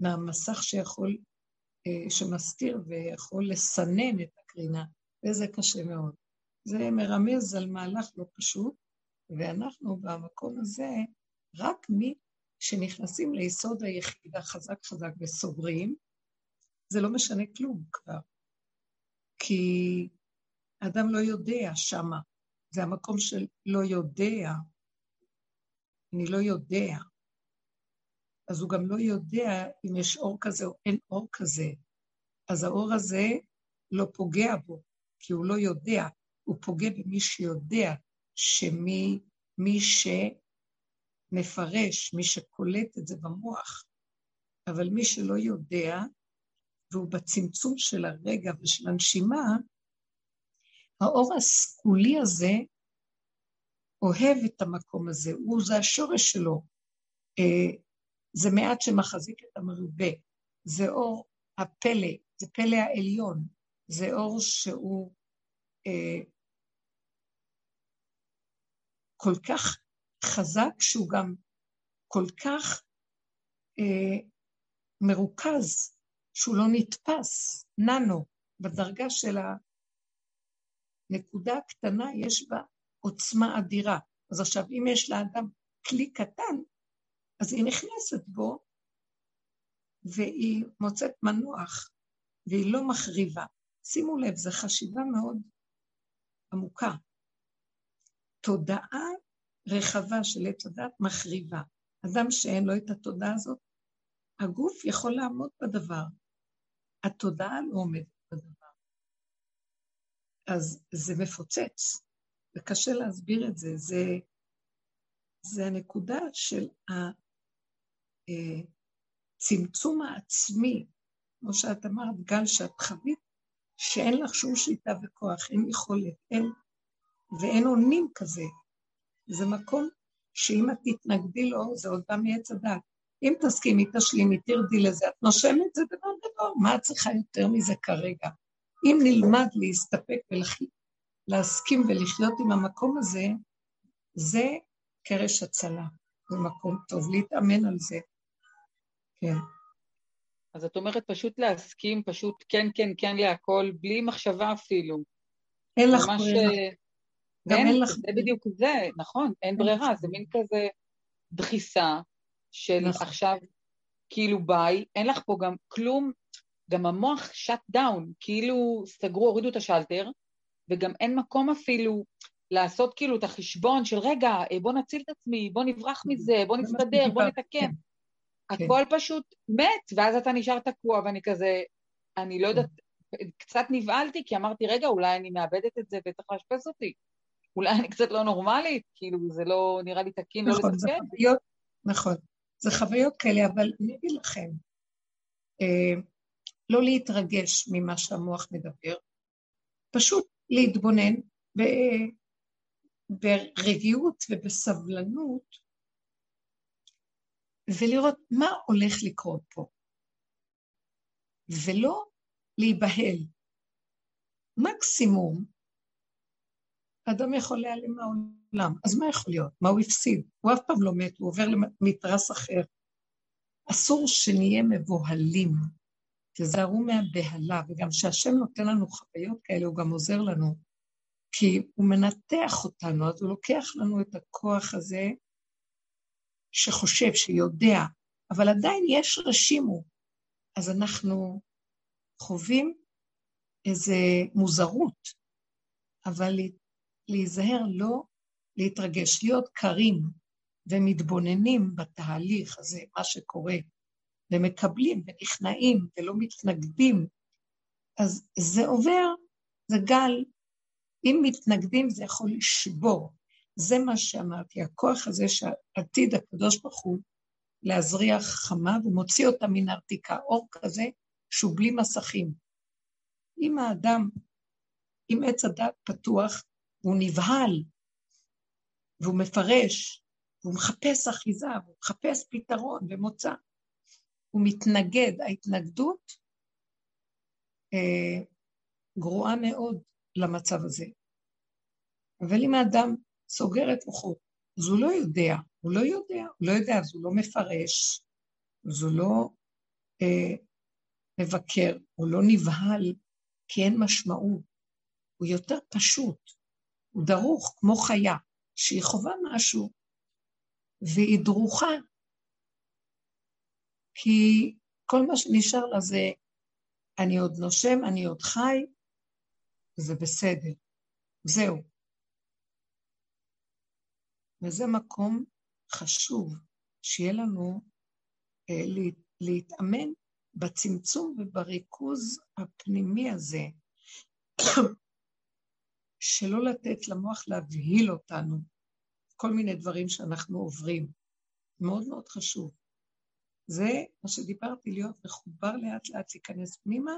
מהמסך שיכול, אה, שמסתיר ויכול לסנן את הקרינה, וזה קשה מאוד. זה מרמז על מהלך לא פשוט, ואנחנו במקום הזה, רק מי שנכנסים ליסוד היחידה חזק חזק וסוגרים, זה לא משנה כלום כבר. כי האדם לא יודע שמה, זה המקום של לא יודע. אני לא יודע. אז הוא גם לא יודע אם יש אור כזה או אין אור כזה. אז האור הזה לא פוגע בו, כי הוא לא יודע, הוא פוגע במי שיודע שמי מי שמפרש, מי שקולט את זה במוח, אבל מי שלא יודע, והוא בצמצום של הרגע ושל הנשימה, האור הסגולי הזה אוהב את המקום הזה, הוא זה השורש שלו. אה, זה מעט שמחזיק את המרובה, זה אור הפלא, זה פלא העליון, זה אור שהוא אה, כל כך חזק, שהוא גם כל כך אה, מרוכז, שהוא לא נתפס, ננו, בדרגה של הנקודה הקטנה יש בה עוצמה אדירה. אז עכשיו, אם יש לאדם כלי קטן, אז היא נכנסת בו, והיא מוצאת מנוח, והיא לא מחריבה. שימו לב, זו חשיבה מאוד עמוקה. תודעה רחבה של עץ הדת מחריבה. אדם שאין לו את התודעה הזאת, הגוף יכול לעמוד בדבר. התודעה לא עומדת בדבר. אז זה מפוצץ, וקשה להסביר את זה. זה, זה הנקודה של הצמצום אה, העצמי, כמו שאת אמרת, גל, שאת חווית, שאין לך שום שליטה וכוח, אין יכולת, אין, ואין אונים כזה. זה מקום שאם את תתנגדי לו, זה עוד בא מעץ הדת. אם תסכימי, תשלימי, תרדי לזה, את נושמת, זה דבר גדול, מה את צריכה יותר מזה כרגע? אם נלמד להסתפק ולהסכים ולחיות עם המקום הזה, זה קרש הצלה, זה מקום טוב, להתאמן על זה. כן. אז את אומרת פשוט להסכים, פשוט כן, כן, כן להכל, בלי מחשבה אפילו. אין לך ברירה. אה, גם אין לך... זה בדיוק זה, נכון, אין ברירה, זה מין כזה דחיסה של נכון. עכשיו, כאילו ביי, אין לך פה גם כלום, גם המוח שט דאון, כאילו סגרו, הורידו את השלטר, וגם אין מקום אפילו לעשות כאילו את החשבון של רגע, אה, בוא נציל את עצמי, בוא נברח מזה, בוא נסתדר, בוא נתקן. כן. הכל פשוט מת, ואז אתה נשאר תקוע, ואני כזה, אני לא יודעת, קצת נבהלתי, כי אמרתי, רגע, אולי אני מאבדת את זה וצריך לאשפז אותי. אולי אני קצת לא נורמלית, כאילו, זה לא נראה לי תקין לא נכון, לא לתפקד. נכון, זה חוויות כאלה, אבל אני אגיד לכם, אה, לא להתרגש ממה שהמוח מדבר, פשוט להתבונן ב, ברגיעות ובסבלנות, ולראות מה הולך לקרות פה, ולא להיבהל. מקסימום, האדם יכול להיעלם מהעולם. אז מה יכול להיות? מה הוא הפסיד? הוא אף פעם לא מת, הוא עובר למתרס אחר. אסור שנהיה מבוהלים. תזהרו מהבהלה, וגם כשהשם נותן לנו חוויות כאלה, הוא גם עוזר לנו. כי הוא מנתח אותנו, אז הוא לוקח לנו את הכוח הזה שחושב, שיודע, אבל עדיין יש רשימו. אז אנחנו חווים איזו מוזרות, אבל להיזהר לא להתרגש, להיות קרים ומתבוננים בתהליך הזה, מה שקורה, ומקבלים ונכנעים ולא מתנגדים, אז זה עובר, זה גל. אם מתנגדים זה יכול לשבור. זה מה שאמרתי, הכוח הזה שעתיד הקדוש ברוך הוא להזריח חמה ומוציא אותה מן ארתיקה, אור כזה שהוא בלי מסכים. אם האדם, אם עץ הדת פתוח, והוא נבהל, והוא מפרש, והוא מחפש אחיזה, והוא מחפש פתרון ומוצא. הוא מתנגד, ההתנגדות אה, גרועה מאוד למצב הזה. אבל אם האדם סוגר את מוחו, אז הוא לא יודע, הוא לא יודע, הוא לא יודע, אז הוא לא מפרש, אז הוא לא אה, מבקר, הוא לא נבהל, כי אין משמעות, הוא יותר פשוט. הוא דרוך כמו חיה, שהיא חווה משהו, והיא דרוכה, כי כל מה שנשאר לה זה, אני עוד נושם, אני עוד חי, וזה בסדר. זהו. וזה מקום חשוב, שיהיה לנו אה, להתאמן בצמצום ובריכוז הפנימי הזה, שלא לתת למוח להבהיל אותנו, כל מיני דברים שאנחנו עוברים. מאוד מאוד חשוב. זה מה שדיברתי, להיות מחובר לאט לאט, להיכנס פנימה,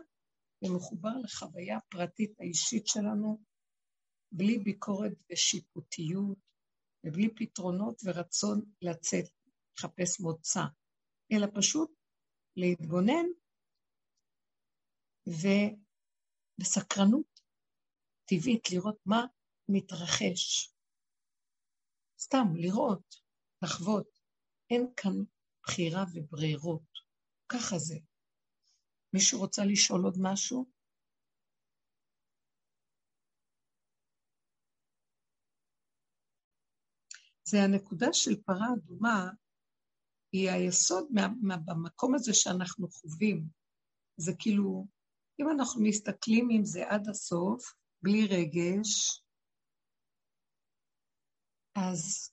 ומחובר לחוויה הפרטית האישית שלנו, בלי ביקורת ושיפוטיות, ובלי פתרונות ורצון לצאת, לחפש מוצא, אלא פשוט להתבונן ובסקרנות טבעית לראות מה מתרחש. סתם, לראות, לחוות. אין כאן בחירה וברירות. ככה זה. מישהו רוצה לשאול עוד משהו? זה הנקודה של פרה אדומה, היא היסוד מה, מה, במקום הזה שאנחנו חווים. זה כאילו, אם אנחנו מסתכלים עם זה עד הסוף, בלי רגש, אז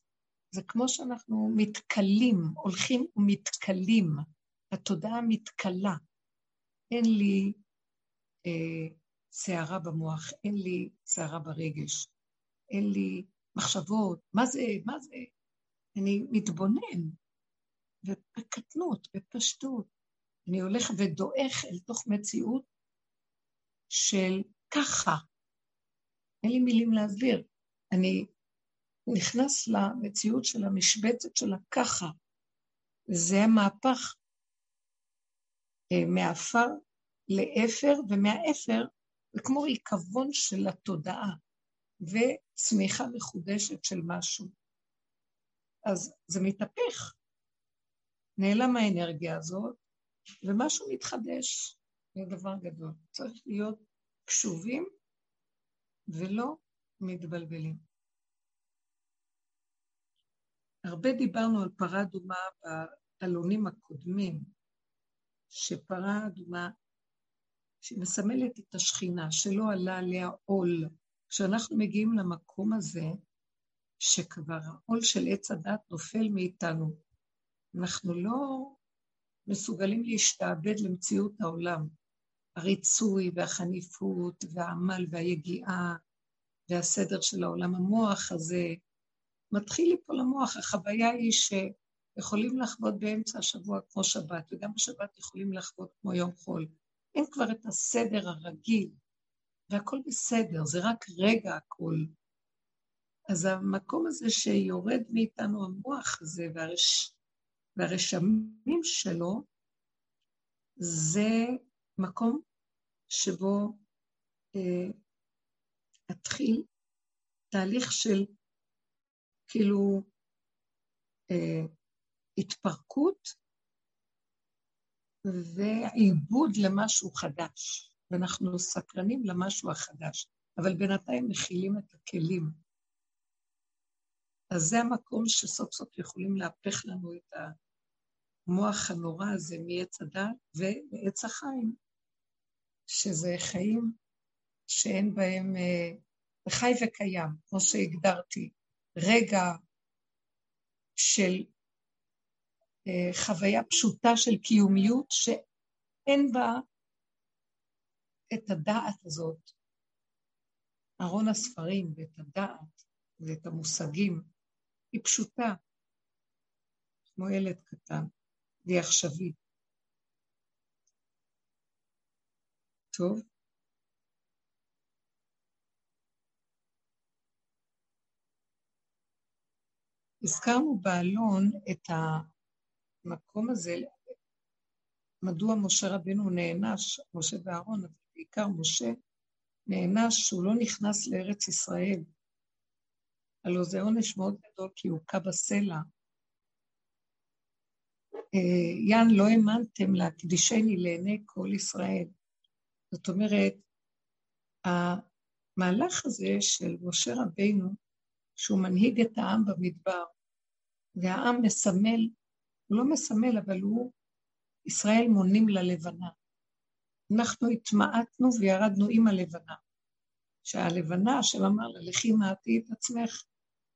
זה כמו שאנחנו מתכלים, הולכים ומתכלים, התודעה מתכלה. אין לי אה, שערה במוח, אין לי שערה ברגש, אין לי מחשבות, מה זה, מה זה? אני מתבונן, ובקטנות, בפשטות. אני הולך ודועך אל תוך מציאות של ככה. אין לי מילים להסביר. אני נכנס למציאות של המשבצת של הככה. זה המהפך אה, מעפר לאפר, ומהאפר זה כמו ריקבון של התודעה וצמיחה מחודשת של משהו. אז זה מתהפך. נעלם האנרגיה הזאת, ומשהו מתחדש. זה דבר גדול. צריך להיות קשובים ולא מתבלבלים. הרבה דיברנו על פרה אדומה בעלונים הקודמים, שפרה אדומה, שמסמלת את השכינה, שלא עלה עליה עול. כשאנחנו מגיעים למקום הזה, שכבר העול של עץ הדת נופל מאיתנו, אנחנו לא מסוגלים להשתעבד למציאות העולם. הריצוי והחניפות והעמל והיגיעה והסדר של העולם, המוח הזה, מתחיל ליפול למוח. החוויה היא שיכולים לחוות באמצע השבוע כמו שבת, וגם בשבת יכולים לחוות כמו יום חול. אין כבר את הסדר הרגיל, והכל בסדר, זה רק רגע הכל. אז המקום הזה שיורד מאיתנו המוח הזה והרש... והרשמים שלו, זה מקום שבו אה, התחיל תהליך של כאילו אה, התפרקות ועיבוד למשהו חדש, ואנחנו סקרנים למשהו החדש, אבל בינתיים מכילים את הכלים. אז זה המקום שסוף סוף יכולים להפך לנו את המוח הנורא הזה מעץ הדת ועץ החיים, שזה חיים שאין בהם, אה, חי וקיים, כמו שהגדרתי. רגע של אה, חוויה פשוטה של קיומיות שאין בה את הדעת הזאת, ארון הספרים ואת הדעת ואת המושגים, היא פשוטה, כמו ילד קטן, והיא עכשווית. טוב. הזכרנו באלון את המקום הזה, מדוע משה רבינו נענש, משה ואהרון, אבל בעיקר משה, נענש שהוא לא נכנס לארץ ישראל. הלוא זה עונש מאוד גדול כי הוא הוכה בסלע. אה, יאן, לא האמנתם להקדישני לעיני כל ישראל. זאת אומרת, המהלך הזה של משה רבינו, שהוא מנהיג את העם במדבר, והעם מסמל, הוא לא מסמל, אבל הוא, ישראל מונים ללבנה. אנחנו התמעטנו וירדנו עם הלבנה. שהלבנה, השם אמר לה, לכי מעטי את עצמך.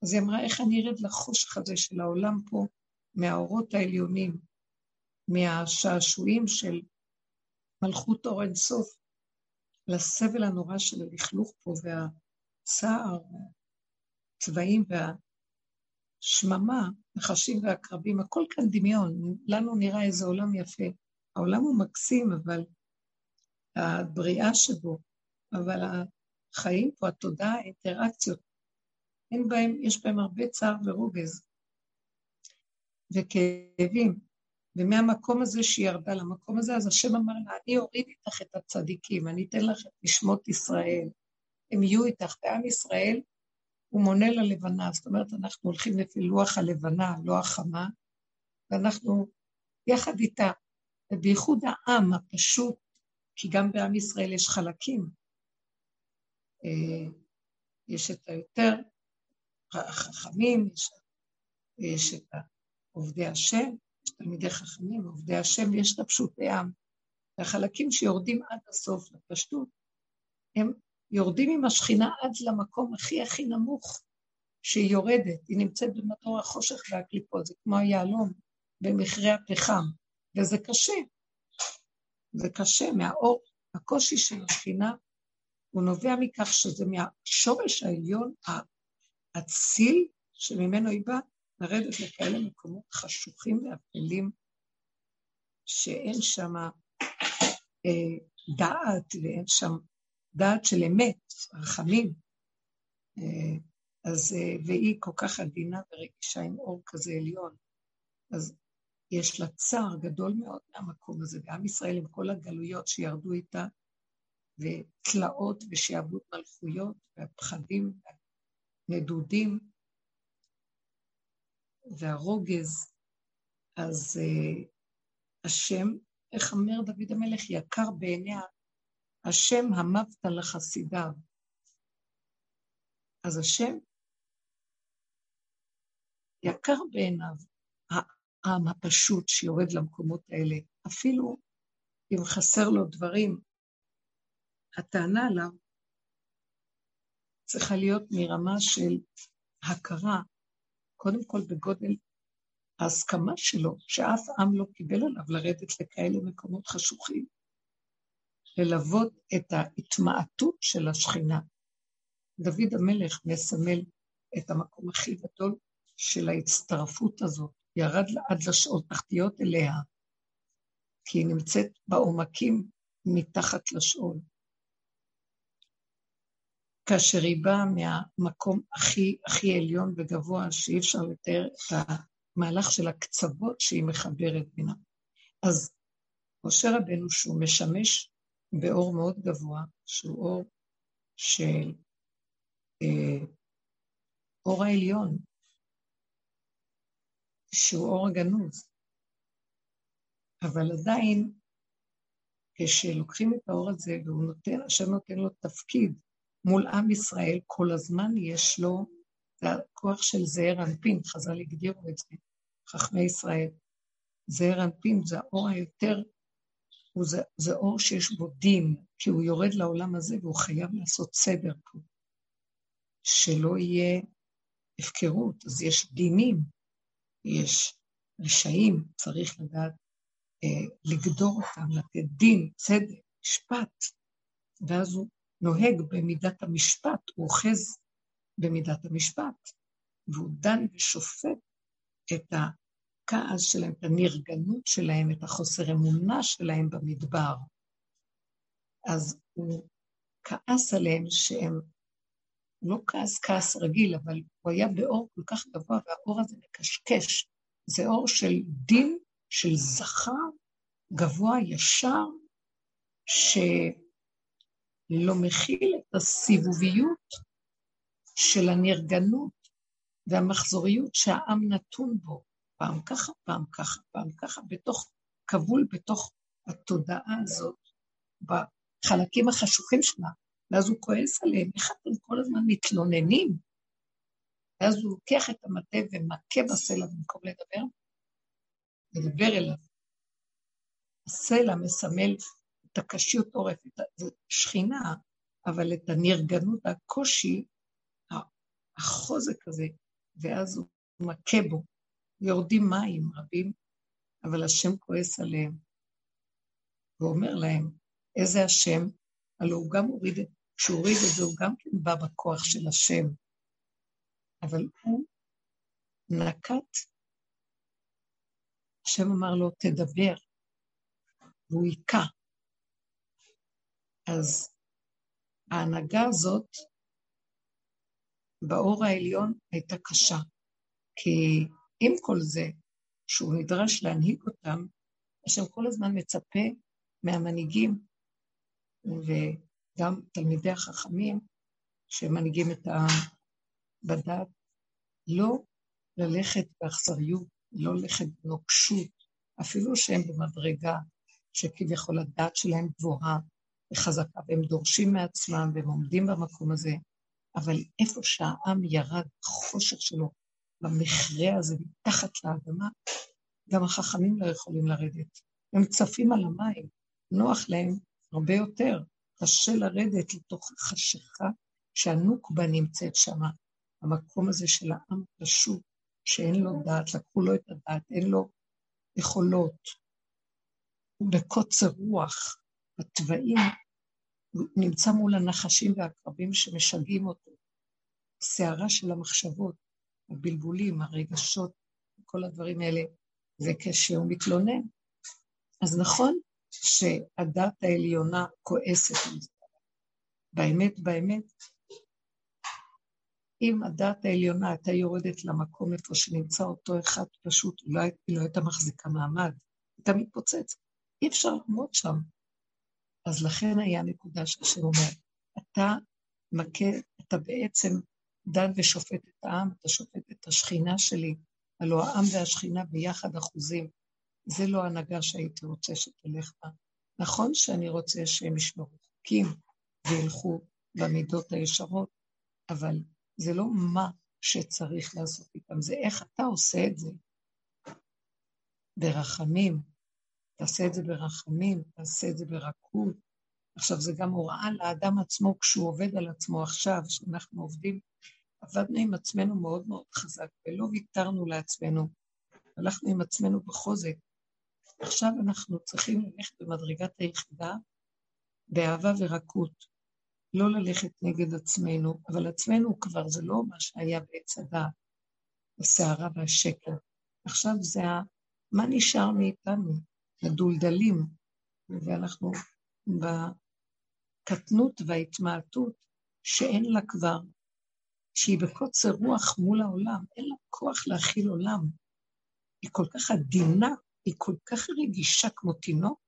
אז היא אמרה, איך אני ארד לחושך הזה של העולם פה, מהאורות העליונים? מהשעשועים של מלכות אור אינסוף לסבל הנורא של הלכלוך פה והצער, הצבעים והשממה, נחשים ועקרבים, הכל כאן דמיון. לנו נראה איזה עולם יפה. העולם הוא מקסים, אבל הבריאה שבו, אבל החיים פה, התודעה, האינטראקציות, אין בהם, יש בהם הרבה צער ורוגז וכאבים. ומהמקום הזה שהיא ירדה למקום הזה, אז השם אמר לה, אני אוריד איתך את הצדיקים, אני אתן לך את נשמות ישראל, הם יהיו איתך. ועם ישראל, הוא מונה ללבנה, זאת אומרת, אנחנו הולכים לפי לוח הלבנה, לא החמה, ואנחנו יחד איתה, ובייחוד העם הפשוט, כי גם בעם ישראל יש חלקים. אה, יש את היותר החכמים, יש, יש את עובדי השם, יש תלמידי חכמים, עובדי השם, ויש את הפשוטי עם. והחלקים שיורדים עד הסוף לפשטות, הם יורדים עם השכינה עד למקום הכי הכי נמוך שהיא יורדת, היא נמצאת במדור החושך והקליפות, זה כמו היהלום במכרה הפחם, וזה קשה. זה קשה מהאור, הקושי של השכינה, הוא נובע מכך שזה מהשורש העליון האציל שממנו היא באה, לרדת לכאלה מקומות חשוכים ואפלים, שאין שם אה, דעת ואין שם דעת של אמת, רחמים. אה, אז, אה, והיא כל כך עדינה ורגישה עם אור כזה עליון. אז יש לה צער גדול מאוד מהמקום הזה, ועם ישראל עם כל הגלויות שירדו איתה, ותלאות ושעבוד מלכויות, והפחדים, והנדודים, והרוגז. אז uh, השם, איך אומר דוד המלך, יקר בעיניה, השם המבת לחסידיו. אז השם יקר בעיניו, העם הפשוט שיורד למקומות האלה, אפילו אם חסר לו דברים, הטענה עליו צריכה להיות מרמה של הכרה, קודם כל בגודל ההסכמה שלו, שאף עם לא קיבל עליו לרדת לכאלה מקומות חשוכים, ללוות את ההתמעטות של השכינה. דוד המלך מסמל את המקום הכי גדול של ההצטרפות הזאת, ירד עד לשאול תחתיות אליה, כי היא נמצאת בעומקים מתחת לשאול. כאשר היא באה מהמקום הכי הכי עליון וגבוה, שאי אפשר לתאר את המהלך של הקצוות שהיא מחברת בינם. אז משה רבנו, שהוא משמש באור מאוד גבוה, שהוא אור של אה, אור העליון, שהוא אור הגנוז. אבל עדיין, כשלוקחים את האור הזה והוא נותן, השם נותן לו תפקיד מול עם ישראל, כל הזמן יש לו, זה הכוח של זעיר אנפין, חז"ל הגדירו את זה, חכמי ישראל. זעיר אנפין זה האור היותר, זה, זה אור שיש בו דין, כי הוא יורד לעולם הזה והוא חייב לעשות סדר פה. שלא יהיה הפקרות, אז יש דינים, יש רשעים, צריך לדעת אה, לגדור אותם, לתת דין, צדק, משפט, ואז הוא נוהג במידת המשפט, הוא אוחז במידת המשפט, והוא דן ושופט את הכעס שלהם, את הנרגנות שלהם, את החוסר אמונה שלהם במדבר. אז הוא כעס עליהם שהם, לא כעס כעס רגיל, אבל הוא היה באור כל כך גבוה, והאור הזה מקשקש. זה אור של דין, של זכר, גבוה, ישר, ש... לא מכיל את הסיבוביות של הנרגנות והמחזוריות שהעם נתון בו, פעם ככה, פעם ככה, פעם ככה, בתוך, כבול בתוך התודעה הזאת, בחלקים החשוכים שלה, ואז הוא כועס עליהם, איך אתם כל הזמן מתלוננים? ואז הוא לוקח את המטה ומכה בסלע במקום לדבר, מדבר אליו. הסלע מסמל את הקשיות עורף, את השכינה, אבל את הנרגנות והקושי, החוזק הזה, ואז הוא מכה בו. יורדים מים רבים, אבל השם כועס עליהם, ואומר להם, איזה השם? הלוא הוא גם הוריד, כשהוא הוריד את זה, הוא גם כן בא בכוח של השם. אבל הוא נקט, השם אמר לו, תדבר, והוא היכה. אז ההנהגה הזאת באור העליון הייתה קשה, כי עם כל זה שהוא נדרש להנהיג אותם, השם כל הזמן מצפה מהמנהיגים וגם תלמידי החכמים שמנהיגים את העם בדת, לא ללכת באכזריות, לא ללכת בנוקשות, אפילו שהם במדרגה שכביכול הדת שלהם גבוהה וחזקה, והם דורשים מעצמם והם עומדים במקום הזה, אבל איפה שהעם ירד בחושך שלו, במכרה הזה, מתחת לאדמה, גם החכמים לא יכולים לרדת. הם צפים על המים, נוח להם הרבה יותר. קשה לרדת לתוך החשיכה שהנוקבה נמצאת שם, המקום הזה של העם פשוט, שאין לו דעת, לקחו לו את הדעת, אין לו יכולות. בקוצר רוח, בתוואים, הוא נמצא מול הנחשים והקרבים שמשגעים אותו. הסערה של המחשבות, הבלבולים, הרגשות, כל הדברים האלה, וכשהוא מתלונן. אז נכון שהדת העליונה כועסת על זה. באמת, באמת, אם הדת העליונה הייתה יורדת למקום איפה שנמצא אותו אחד פשוט, אולי היא לא הייתה מחזיקה מעמד, הייתה מתפוצצת. אי אפשר לעמוד שם. אז לכן היה נקודה שהשם אומר, אתה מכה, אתה בעצם דן ושופט את העם, אתה שופט את השכינה שלי, הלוא העם והשכינה ביחד אחוזים. זה לא הנהגה שהייתי רוצה שתלך בה. נכון שאני רוצה שהם ישמרו חוקים וילכו במידות הישרות, אבל זה לא מה שצריך לעשות איתם, זה איך אתה עושה את זה. ברחמים, תעשה את זה ברחמים, תעשה את זה ברכות. עכשיו, זה גם הוראה לאדם עצמו כשהוא עובד על עצמו עכשיו, שאנחנו עובדים, עבדנו עם עצמנו מאוד מאוד חזק, ולא ויתרנו לעצמנו, הלכנו עם עצמנו בחוזק. עכשיו אנחנו צריכים ללכת במדרגת היחידה באהבה ורקות, לא ללכת נגד עצמנו, אבל עצמנו כבר זה לא מה שהיה בעץ הדעת, הסערה והשקר. עכשיו זה ה... מה נשאר מאיתנו? הדולדלים, ואנחנו בקטנות וההתמעטות שאין לה כבר, שהיא בקוצר רוח מול העולם, אין לה כוח להכיל עולם. היא כל כך עדינה, היא כל כך רגישה כמו תינוק,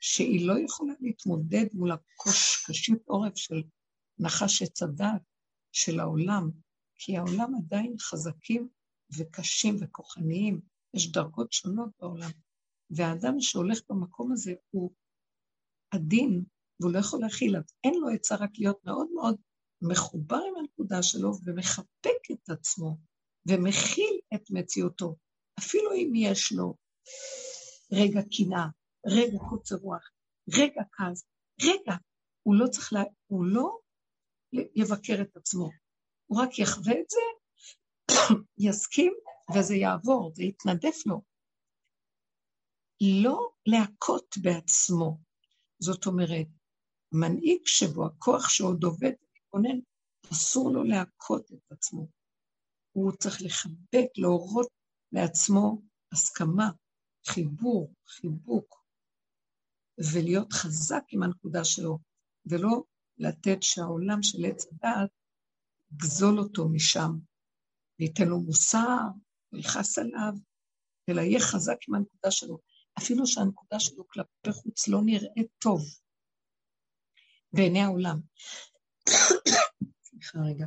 שהיא לא יכולה להתמודד מול הקשיות עורף של נחש עץ הדת של העולם, כי העולם עדיין חזקים וקשים וכוחניים, יש דרגות שונות בעולם. והאדם שהולך במקום הזה הוא עדין, והוא לא יכול להכיל, אז אין לו עצה רק להיות מאוד מאוד מחובר עם הנקודה שלו ומחבק את עצמו ומכיל את מציאותו, אפילו אם יש לו רגע קנאה, רגע קוצר רוח, רגע כעס, רגע, הוא לא צריך, לה, הוא לא יבקר את עצמו, הוא רק יחווה את זה, יסכים, וזה יעבור, זה יתנדף לו. לא להכות בעצמו. זאת אומרת, מנהיג שבו הכוח שעוד עובד ומתכונן, אסור לו להכות את עצמו. הוא צריך לחבק, להורות לעצמו הסכמה, חיבור, חיבוק, ולהיות חזק עם הנקודה שלו, ולא לתת שהעולם של עץ הדעת יגזול אותו משם, וייתן לו מוסר, ויכעס עליו, אלא יהיה חזק עם הנקודה שלו. אפילו שהנקודה שלו כלפי חוץ לא נראית טוב בעיני העולם. סליחה רגע.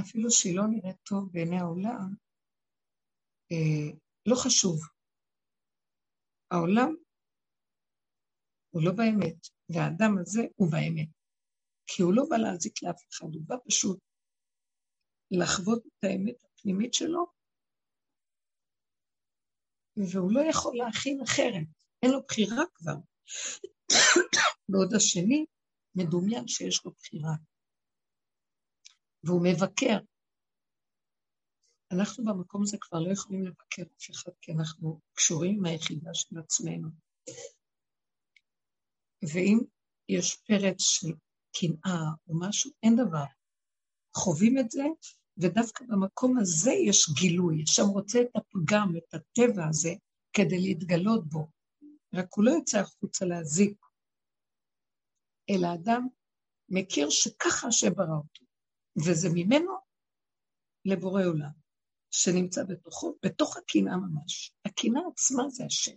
אפילו שהיא לא נראית טוב בעיני העולם, אה, לא חשוב. העולם הוא לא באמת, והאדם הזה הוא באמת. כי הוא לא בא להזיק לאף אחד, הוא בא פשוט לחוות את האמת הפנימית שלו, והוא לא יכול להכין אחרת, אין לו בחירה כבר. בעוד השני מדומיין שיש לו בחירה. והוא מבקר. אנחנו במקום הזה כבר לא יכולים לבקר אף אחד, כי אנחנו קשורים עם היחידה של עצמנו. ואם יש פרץ של קנאה או משהו, אין דבר. חווים את זה, ודווקא במקום הזה יש גילוי, שם רוצה את הפגם, את הטבע הזה, כדי להתגלות בו. רק הוא לא יוצא החוצה להזיק, אלא אדם מכיר שככה השם ברא אותו, וזה ממנו לבורא עולם, שנמצא בתוכו, בתוך הקנאה ממש. הקנאה עצמה זה השם.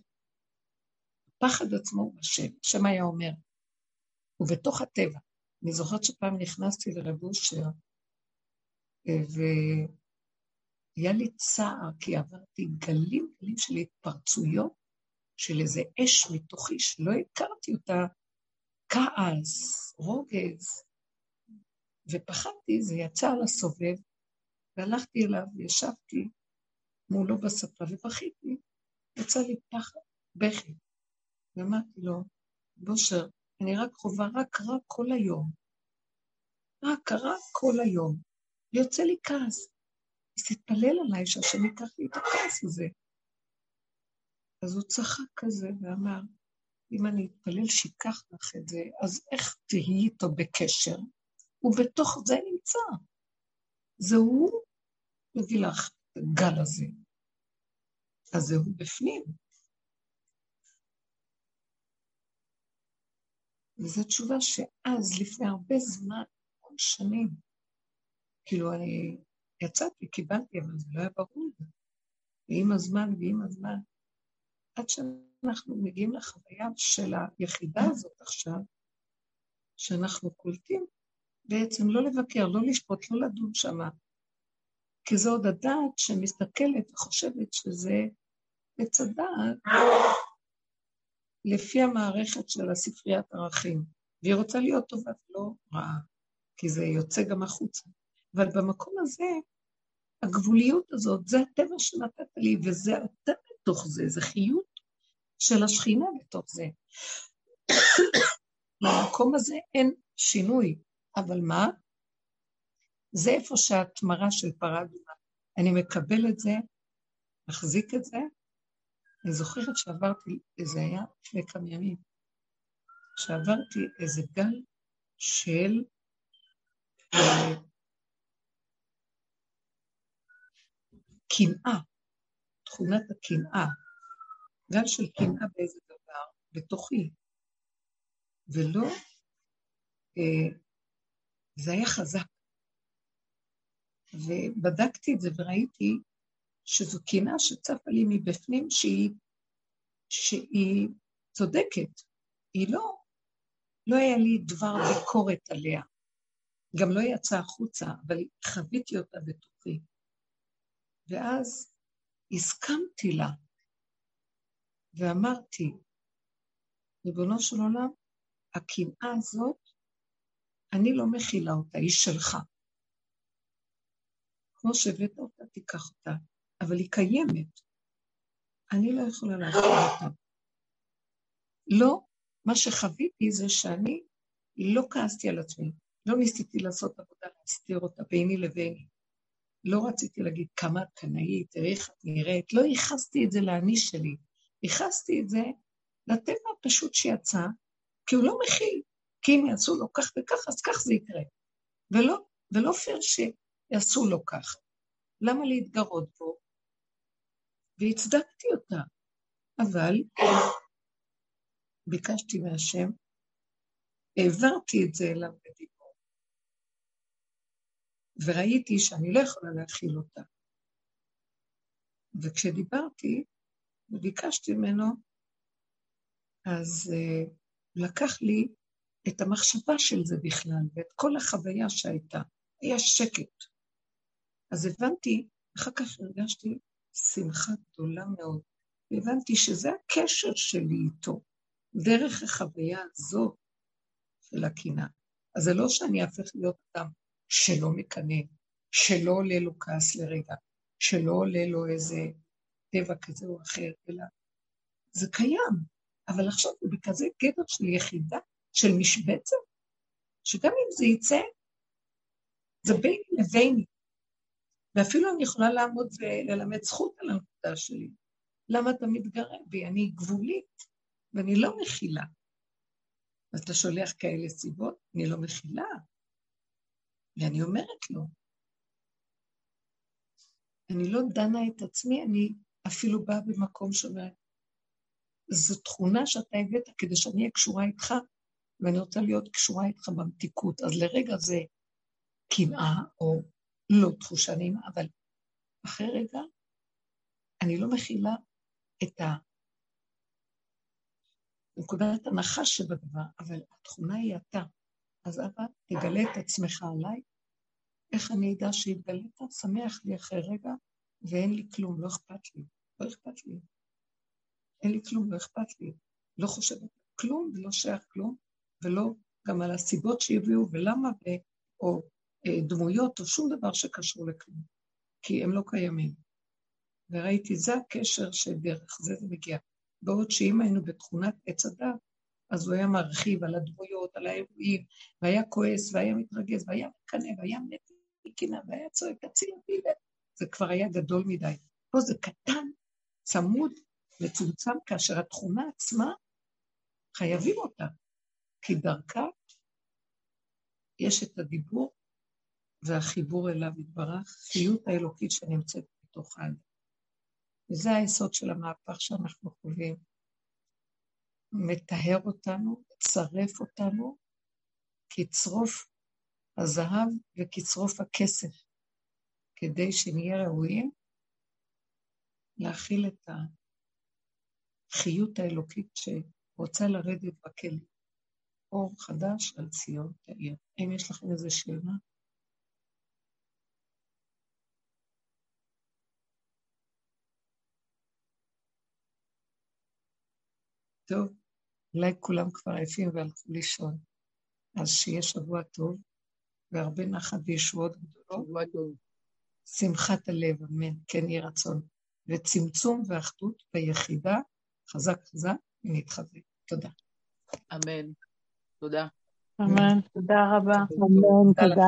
הפחד עצמו הוא השם, השם היה אומר, הוא בתוך הטבע. אני זוכרת שפעם נכנסתי לרב אושר, והיה לי צער, כי עברתי גלים גלים של התפרצויות, של איזה אש מתוכי שלא הכרתי אותה, כעס, רוגז, ופחדתי, זה יצא על הסובב, והלכתי אליו וישבתי מולו בספה ובכיתי, יצא לי פחד, בכי. ואמרתי לו, בושר, אני רק חווה רק רע כל היום. רק רע כל היום. יוצא לי כעס. אז תתפלל עליי שהשם ייקח לי את הכעס הזה. אז הוא צחק כזה ואמר, אם אני אתפלל שיקח לך את זה, אז איך תהיי איתו בקשר? ובתוך זה נמצא. זה הוא מביא לך את הגל הזה. אז זהו בפנים. וזו תשובה שאז, לפני הרבה זמן, שנים, כאילו אני יצאתי, קיבלתי, אבל זה לא היה ברור. ועם הזמן ועם הזמן, עד שאנחנו מגיעים לחוויה של היחידה הזאת עכשיו, שאנחנו קולטים, בעצם לא לבקר, לא לשפוט, לא לדון שמה, כי זו עוד הדעת שמסתכלת וחושבת שזה עץ הדעת לפי המערכת של הספריית ערכים, והיא רוצה להיות טובה ולא רעה, כי זה יוצא גם החוצה. אבל במקום הזה, הגבוליות הזאת, זה הטבע שנתת לי, וזה אתה בתוך זה, זה חיות של השכינה בתוך זה. במקום הזה אין שינוי, אבל מה? זה איפה שהתמרה של פרה אדומה. אני מקבל את זה, מחזיק את זה. אני זוכרת שעברתי, זה היה לפני כמה ימים, שעברתי איזה גל של אה, קנאה, תכונת הקנאה, גל של קנאה באיזה דבר, בתוכי, ולא, אה, זה היה חזק. ובדקתי את זה וראיתי שזו קנאה שצפה לי מבפנים שהיא, שהיא צודקת. היא לא, לא היה לי דבר ביקורת עליה. גם לא יצאה החוצה, אבל חוויתי אותה בתוכי. ואז הסכמתי לה, ואמרתי, ריבונו של עולם, הקנאה הזאת, אני לא מכילה אותה, היא שלך. כמו שהבאת אותה, תיקח אותה, אבל היא קיימת. אני לא יכולה להכיל אותה. לא, מה שחוויתי זה שאני לא כעסתי על עצמי, לא ניסיתי לעשות עבודה להסתיר אותה ביני לביני. לא רציתי להגיד כמה קנאית, איך את נראית, לא ייחסתי את זה לאני שלי, ייחסתי את זה לטבע הפשוט שיצא, כי הוא לא מכיל, כי אם יעשו לו כך וכך, אז כך זה יקרה. ולא, ולא פייר שיעשו לו כך. למה להתגרות בו? והצדקתי אותה. אבל ביקשתי מהשם, העברתי את זה אליו בדיבור, וראיתי שאני לא יכולה להכיל אותה. וכשדיברתי וביקשתי ממנו, אז uh, לקח לי את המחשבה של זה בכלל, ואת כל החוויה שהייתה. היה שקט. אז הבנתי, אחר כך הרגשתי שמחה גדולה מאוד, והבנתי שזה הקשר שלי איתו, דרך החוויה הזו של הקנאה. אז זה לא שאני אהפך להיות אדם שלא מקנא, שלא עולה לו כעס לרגע, שלא עולה לו איזה טבע כזה או אחר, אלא זה קיים, אבל עכשיו זה בכזה גדר של יחידה, של משבצת, שגם אם זה יצא, זה ביני לביני. ואפילו אני יכולה לעמוד וללמד זכות על הנקודה שלי. למה אתה מתגרה בי? אני גבולית, ואני לא מכילה. אז אתה שולח כאלה סיבות? אני לא מכילה. ואני אומרת לו, אני לא דנה את עצמי, אני אפילו באה במקום שאומרת, זו תכונה שאתה הבאת כדי שאני אהיה קשורה איתך, ואני רוצה להיות קשורה איתך במתיקות. אז לרגע זה קנאה או לא תחושה נעימה, אבל אחרי רגע אני לא מכילה את נקודת הנחש שבדבר, אבל התכונה היא אתה. אז אבא, תגלה את עצמך עליי. איך אני אדע שהתגלית? שמח לי אחרי רגע, ואין לי כלום, לא אכפת לי. לא אכפת לי. אין לי כלום, לא אכפת לי. לא חושבת כלום ולא שייך כלום, ולא גם על הסיבות שהביאו ולמה, ו... או אה, דמויות או שום דבר שקשור לכלום, כי הם לא קיימים. וראיתי, זה הקשר שדרך זה זה מגיע. בעוד שאם היינו בתכונת עץ הדת, אז הוא היה מרחיב על הדמויות, על האירועים, והיה כועס, והיה מתרגז, והיה מקנא, והיה מקנאה, והיה צועק, תציל אותי, זה כבר היה גדול מדי. פה זה קטן, צמוד, מצומצם, כאשר התכונה עצמה, חייבים אותה, כי דרכה יש את הדיבור והחיבור אליו יתברך, חיות האלוקית שנמצאת בתוך האדם. וזה היסוד של המהפך שאנחנו חווים. מטהר אותנו, צרף אותנו, כצרוף הזהב וכצרוף הכסף, כדי שנהיה ראויים להכיל את החיות האלוקית שרוצה לרדת בכלא. אור חדש על ציון תאיר. האם יש לכם איזו שאלה? טוב, אולי כולם כבר עייפים והלכו לישון. אז שיהיה שבוע טוב, והרבה נחת וישועות גדולות. שמחת הלב, אמן, כן יהי רצון. וצמצום ואחדות ביחידה, חזק חזק ונתחזק. תודה. אמן. תודה. אמן. תודה רבה. אמן, תודה.